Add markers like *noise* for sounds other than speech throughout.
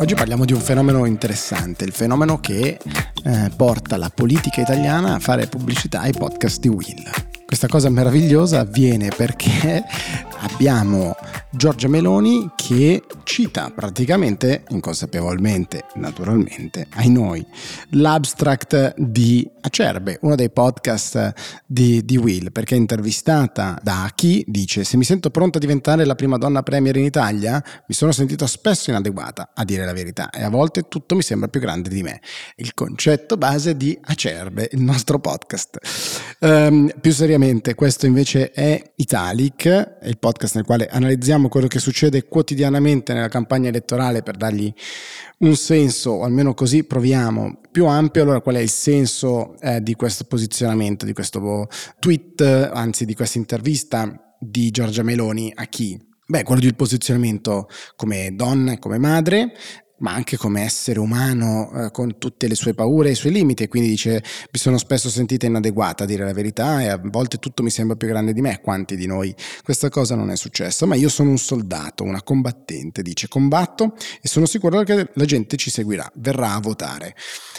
Oggi parliamo di un fenomeno interessante, il fenomeno che eh, porta la politica italiana a fare pubblicità ai podcast di Will. Questa cosa meravigliosa avviene perché *laughs* abbiamo Giorgia Meloni che cita praticamente, inconsapevolmente, naturalmente, ai noi, l'abstract di Acerbe, uno dei podcast di, di Will, perché è intervistata da chi dice se mi sento pronta a diventare la prima donna premier in Italia, mi sono sentita spesso inadeguata, a dire la verità, e a volte tutto mi sembra più grande di me. Il concetto base di Acerbe, il nostro podcast. Um, più seriamente, questo invece è Italic, il podcast nel quale analizziamo quello che succede quotidianamente nella campagna elettorale per dargli un senso, o almeno così proviamo, più ampio. Allora, qual è il senso eh, di questo posizionamento, di questo tweet, anzi di questa intervista di Giorgia Meloni a chi? Beh, quello di posizionamento come donna e come madre, ma anche come essere umano eh, con tutte le sue paure e i suoi limiti e quindi dice mi sono spesso sentita inadeguata a dire la verità e a volte tutto mi sembra più grande di me, quanti di noi questa cosa non è successa, ma io sono un soldato, una combattente, dice combatto e sono sicuro che la gente ci seguirà, verrà a votare.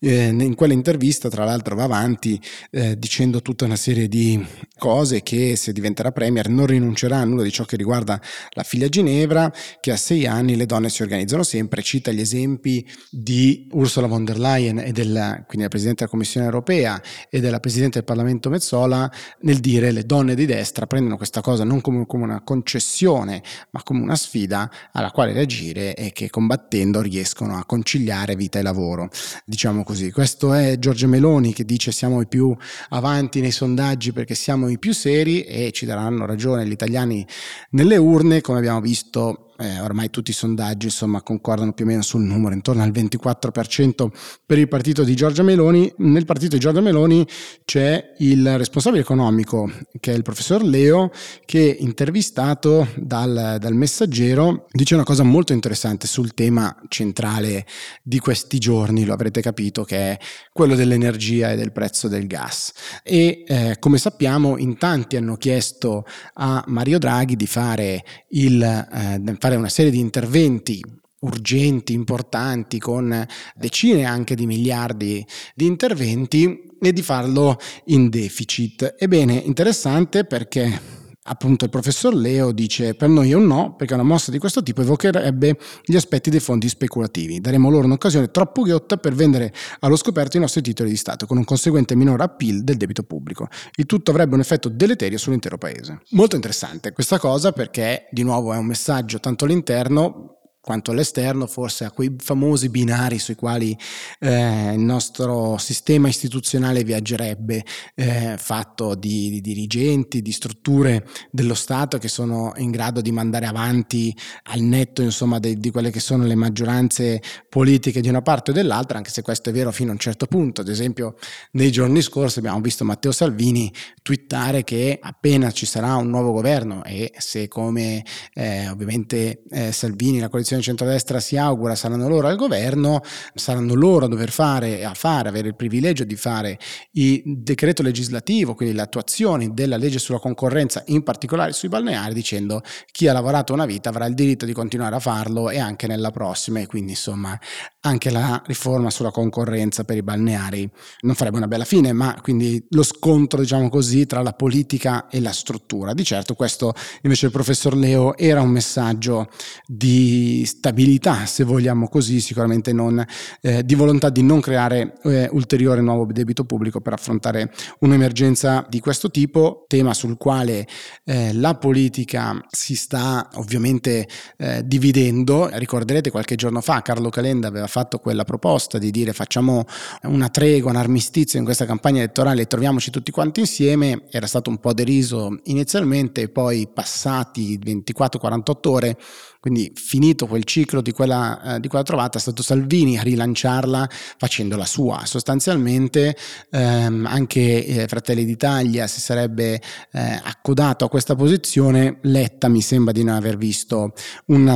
Eh, in quell'intervista tra l'altro va avanti eh, dicendo tutta una serie di cose che se diventerà premier non rinuncerà a nulla di ciò che riguarda la figlia Ginevra, che a sei anni le donne si organizzano sempre, cita gli gli esempi di Ursula von der Leyen e della, quindi la Presidente della Commissione europea e della Presidente del Parlamento Mezzola nel dire le donne di destra prendono questa cosa non come, come una concessione ma come una sfida alla quale reagire e che combattendo riescono a conciliare vita e lavoro. Diciamo così. Questo è Giorgia Meloni che dice siamo i più avanti nei sondaggi perché siamo i più seri e ci daranno ragione gli italiani nelle urne come abbiamo visto eh, ormai tutti i sondaggi insomma, concordano più o meno sul numero, intorno al 24% per il partito di Giorgia Meloni. Nel partito di Giorgia Meloni c'è il responsabile economico, che è il professor Leo, che intervistato dal, dal messaggero dice una cosa molto interessante sul tema centrale di questi giorni, lo avrete capito, che è quello dell'energia e del prezzo del gas. E eh, come sappiamo in tanti hanno chiesto a Mario Draghi di fare il... Eh, fare una serie di interventi urgenti, importanti, con decine anche di miliardi di interventi e di farlo in deficit. Ebbene, interessante perché appunto il professor Leo dice per noi è un no perché una mossa di questo tipo evocherebbe gli aspetti dei fondi speculativi. Daremo loro un'occasione troppo ghiotta per vendere allo scoperto i nostri titoli di Stato con un conseguente minore appeal del debito pubblico. Il tutto avrebbe un effetto deleterio sull'intero paese. Molto interessante questa cosa perché di nuovo è un messaggio tanto all'interno quanto all'esterno, forse a quei famosi binari sui quali eh, il nostro sistema istituzionale viaggerebbe, eh, fatto di, di, dirigenti, di strutture dello Stato che sono in grado di mandare avanti al netto insomma, de, di quelle che sono le maggioranze politiche di una parte o dell'altra, anche se questo è vero fino a un certo punto. Ad esempio, nei giorni scorsi abbiamo visto Matteo Salvini twittare che appena ci sarà un nuovo governo e se come eh, ovviamente eh, Salvini, la coalizione coalizione centrodestra si augura saranno loro al governo, saranno loro a dover fare, a fare, avere il privilegio di fare il decreto legislativo, quindi l'attuazione della legge sulla concorrenza, in particolare sui balneari, dicendo chi ha lavorato una vita avrà il diritto di continuare a farlo e anche nella prossima e quindi insomma anche la riforma sulla concorrenza per i balneari non farebbe una bella fine, ma quindi lo scontro, diciamo così, tra la politica e la struttura. Di certo questo invece il professor Leo era un messaggio di stabilità, se vogliamo così, sicuramente non eh, di volontà di non creare eh, ulteriore nuovo debito pubblico per affrontare un'emergenza di questo tipo, tema sul quale eh, la politica si sta ovviamente eh, dividendo. Ricorderete qualche giorno fa Carlo Calenda aveva fatto quella proposta di dire facciamo una tregua, un armistizio in questa campagna elettorale e troviamoci tutti quanti insieme, era stato un po' deriso inizialmente, poi passati 24-48 ore quindi finito quel ciclo di quella, eh, di quella trovata è stato Salvini a rilanciarla facendola sua. Sostanzialmente ehm, anche eh, Fratelli d'Italia si sarebbe eh, accodato a questa posizione, Letta mi sembra di non aver visto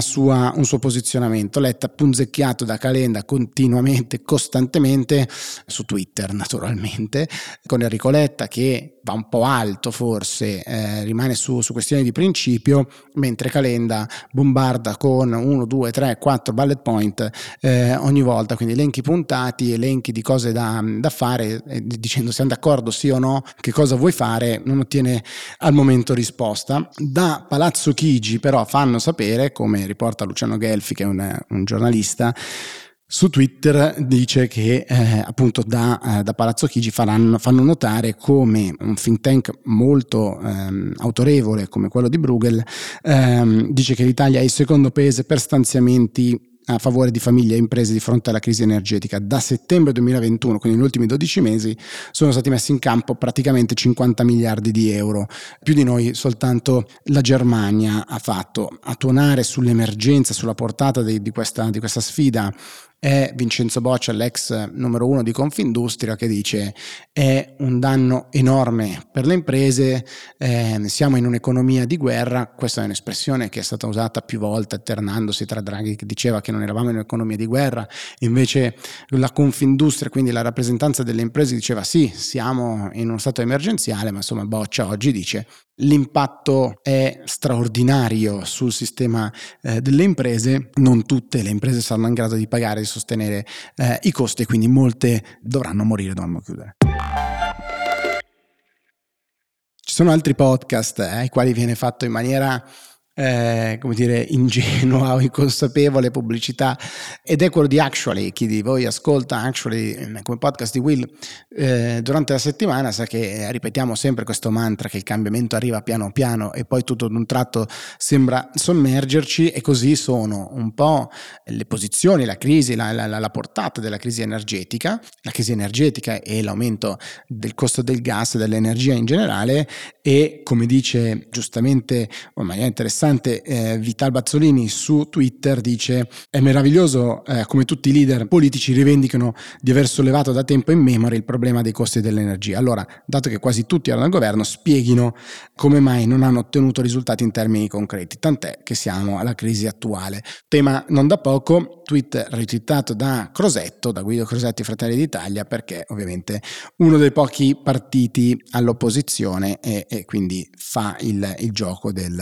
sua, un suo posizionamento. Letta punzecchiato da Calenda continuamente, costantemente, su Twitter naturalmente, con Enrico Letta che va un po' alto forse, eh, rimane su, su questioni di principio, mentre Calenda bombarda con uno 1, 2, 3, 4 bullet point eh, ogni volta, quindi elenchi puntati, elenchi di cose da, da fare, eh, dicendo siamo d'accordo sì o no, che cosa vuoi fare, non ottiene al momento risposta. Da Palazzo Chigi però fanno sapere, come riporta Luciano Gelfi, che è un, un giornalista, su Twitter dice che eh, appunto da, eh, da, Palazzo Chigi faranno, fanno notare come un think tank molto ehm, autorevole come quello di Bruegel ehm, dice che l'Italia è il secondo paese per stanziamenti a favore di famiglie e imprese di fronte alla crisi energetica. Da settembre 2021, quindi negli ultimi 12 mesi, sono stati messi in campo praticamente 50 miliardi di euro. Più di noi soltanto la Germania ha fatto. A tuonare sull'emergenza, sulla portata di, di, questa, di questa sfida è Vincenzo Boccia, l'ex numero uno di Confindustria, che dice è un danno enorme per le imprese, eh, siamo in un'economia di guerra, questa è un'espressione che è stata usata più volte alternandosi tra Draghi che diceva che non eravamo in un'economia di guerra, invece la Confindustria, quindi la rappresentanza delle imprese diceva sì, siamo in uno stato emergenziale, ma insomma Boccia oggi dice L'impatto è straordinario sul sistema eh, delle imprese, non tutte le imprese saranno in grado di pagare sostenere eh, i costi e quindi molte dovranno morire, dovranno chiudere. Ci sono altri podcast eh, ai quali viene fatto in maniera eh, come dire, *laughs* ingenua o inconsapevole pubblicità. Ed è quello di Actually, chi di voi ascolta Actually eh, come podcast di Will eh, durante la settimana sa che eh, ripetiamo sempre questo mantra che il cambiamento arriva piano piano e poi tutto ad un tratto sembra sommergerci e così sono un po' le posizioni, la crisi, la, la, la portata della crisi energetica, la crisi energetica e l'aumento del costo del gas e dell'energia in generale e come dice giustamente in maniera interessante interessante, eh, Vital Bazzolini su Twitter dice è meraviglioso eh, come tutti i leader politici rivendicano di aver sollevato da tempo in memoria il problema dei costi dell'energia. Allora, dato che quasi tutti erano al governo, spieghino come mai non hanno ottenuto risultati in termini concreti, tant'è che siamo alla crisi attuale. Tema non da poco, tweet ritwittato da Crosetto, da Guido Crosetti Fratelli d'Italia, perché ovviamente uno dei pochi partiti all'opposizione e, e quindi fa il, il gioco del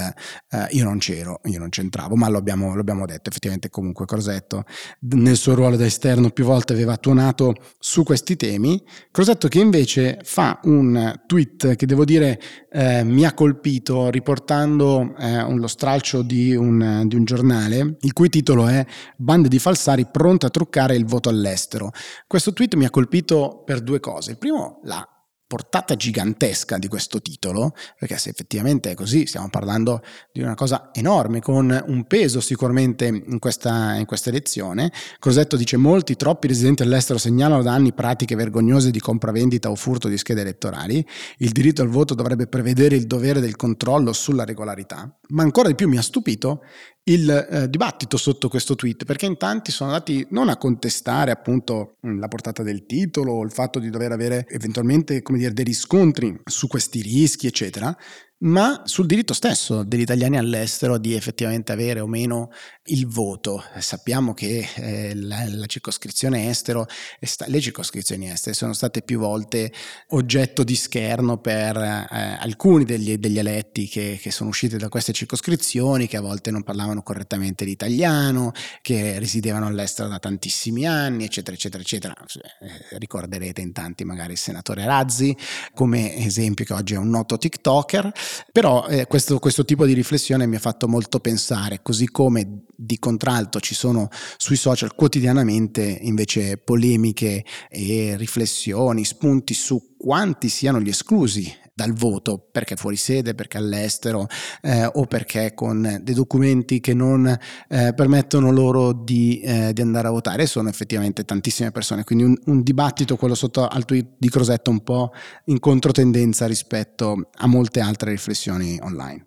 uh, io non c'ero, io non c'entravo, ma lo abbiamo, lo abbiamo detto, effettivamente comunque Crosetto nel suo ruolo da esterno più volte aveva tuonato su questi temi, Crosetto che invece fa un tweet che devo dire eh, mi ha colpito riportando eh, lo stralcio di un, di un giornale, il cui titolo è Bande di falsari pronte a truccare il voto all'estero. Questo tweet mi ha colpito per due cose. Il primo, la portata gigantesca di questo titolo, perché se effettivamente è così, stiamo parlando di una cosa enorme, con un peso sicuramente in questa, in questa elezione. Crosetto dice molti, troppi residenti all'estero segnalano da anni pratiche vergognose di compravendita o furto di schede elettorali. Il diritto al voto dovrebbe prevedere il dovere del controllo sulla regolarità. Ma ancora di più mi ha stupito il eh, dibattito sotto questo tweet, perché in tanti sono andati non a contestare appunto mm, la portata del titolo il fatto di dover avere eventualmente come dire dei riscontri su questi rischi, eccetera, ma sul diritto stesso degli italiani all'estero di effettivamente avere o meno il voto. Sappiamo che eh, la, la, circoscrizione estero, sta, le circoscrizioni estere sono state più volte oggetto di scherno per eh, alcuni degli, degli eletti che, che, sono usciti da queste circoscrizioni, che a volte non parlavano correttamente l'italiano, che residevano all'estero da tantissimi anni, eccetera, eccetera, eccetera. Eh, ricorderete in tanti magari il senatore Razzi come esempio che oggi è un noto TikToker però eh, questo, questo tipo di riflessione mi ha fatto molto pensare, così come di contralto ci sono sui social quotidianamente invece polemiche e riflessioni, spunti su quanti siano gli esclusi dal voto perché fuori sede, perché all'estero eh, o perché con dei documenti che non eh, permettono loro di, eh, di, andare a votare. Sono effettivamente tantissime persone, quindi un, un, dibattito, quello sotto al tweet di Crosetto, un po' in controtendenza rispetto a molte altre riflessioni online.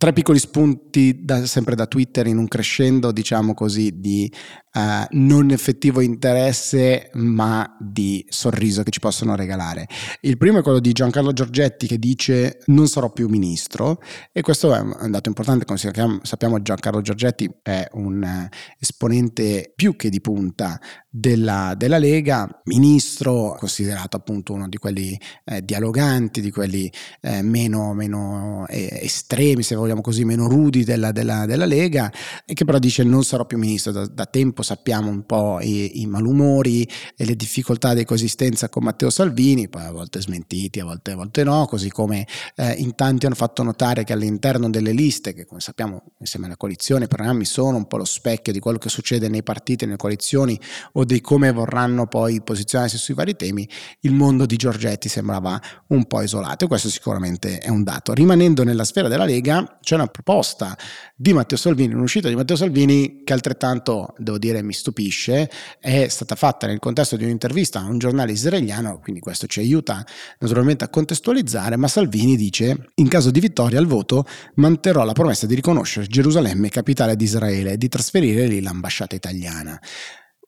Tre piccoli spunti da, sempre da Twitter in un crescendo, diciamo così, di uh, non effettivo interesse ma di sorriso che ci possono regalare. Il primo è quello di Giancarlo Giorgetti che dice non sarò più ministro e questo è un dato importante, come sappiamo Giancarlo Giorgetti è un uh, esponente più che di punta della, della, Lega, ministro considerato appunto uno di quelli eh, dialoganti, di quelli eh, meno, meno eh, estremi, se vogliamo così, meno rudi della, della, della, Lega, e che però dice non sarò più ministro. Da, da tempo sappiamo un po' i, i, malumori e le difficoltà di coesistenza con Matteo Salvini, poi a volte smentiti, a volte, a volte no, così come eh, in tanti hanno fatto notare che all'interno delle liste, che come sappiamo insieme alla coalizione, i programmi sono un po' lo specchio di quello che succede nei partiti, nelle coalizioni o di come vorranno poi posizionarsi sui vari temi, il mondo di Giorgetti sembrava un po' isolato e questo sicuramente è un dato. Rimanendo nella sfera della Lega, c'è una proposta di Matteo Salvini, un'uscita di Matteo Salvini che altrettanto, devo dire, mi stupisce, è stata fatta nel contesto di un'intervista a un giornale israeliano, quindi questo ci aiuta naturalmente a contestualizzare, ma Salvini dice, in caso di vittoria al voto, manterrò la promessa di riconoscere Gerusalemme capitale di Israele e di trasferire lì l'ambasciata italiana.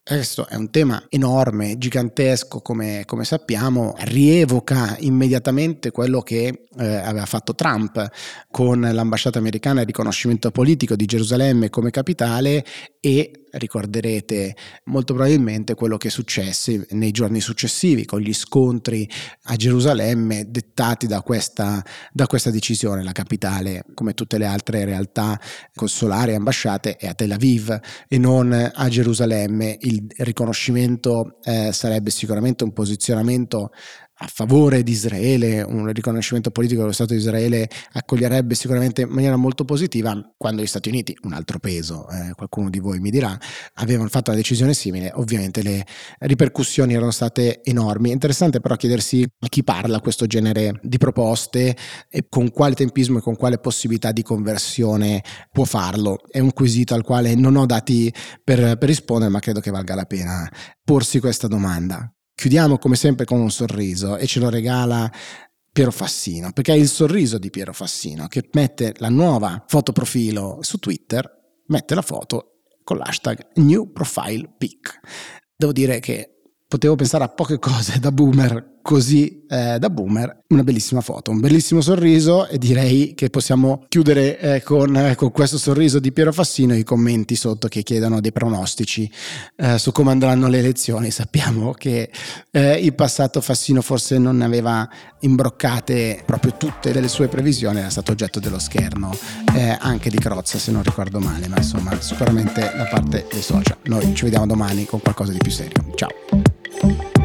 Questo è un tema enorme, gigantesco, come, come sappiamo, rievoca immediatamente quello che eh, aveva fatto Trump con l'ambasciata americana e il riconoscimento politico di Gerusalemme come capitale e ricorderete molto probabilmente quello che successe nei giorni successivi con gli scontri a Gerusalemme dettati da questa, da questa decisione. La capitale, come tutte le altre realtà consolari e ambasciate, è a Tel Aviv e non a Gerusalemme. Il riconoscimento eh, sarebbe sicuramente un posizionamento a favore di Israele, un riconoscimento politico dello Stato di Israele accoglierebbe sicuramente in maniera molto positiva quando gli Stati Uniti, un altro peso, eh, qualcuno di voi mi dirà, avevano fatto una decisione simile, ovviamente le ripercussioni erano state enormi. Interessante però chiedersi a chi parla questo genere di proposte e con quale tempismo e con quale possibilità di conversione può farlo. È un quesito al quale non ho dati per, per rispondere, ma credo che valga la pena porsi questa domanda. Chiudiamo come sempre con un sorriso e ce lo regala Piero Fassino, perché è il sorriso di Piero Fassino che mette la nuova foto profilo su Twitter, mette la foto con l'hashtag New Profile Pic. Devo dire che potevo pensare a poche cose da boomer così eh, da boomer, una bellissima foto, un bellissimo sorriso e direi che possiamo chiudere eh, con, eh, con, questo sorriso di Piero Fassino i commenti sotto che chiedono dei pronostici eh, su come andranno le elezioni. Sappiamo che eh, il passato Fassino forse non aveva imbroccate proprio tutte le sue previsioni, era stato oggetto dello scherno eh, anche di Crozza se non ricordo male, ma insomma sicuramente da parte dei social. Noi ci vediamo domani con qualcosa di più serio. Ciao. Bye.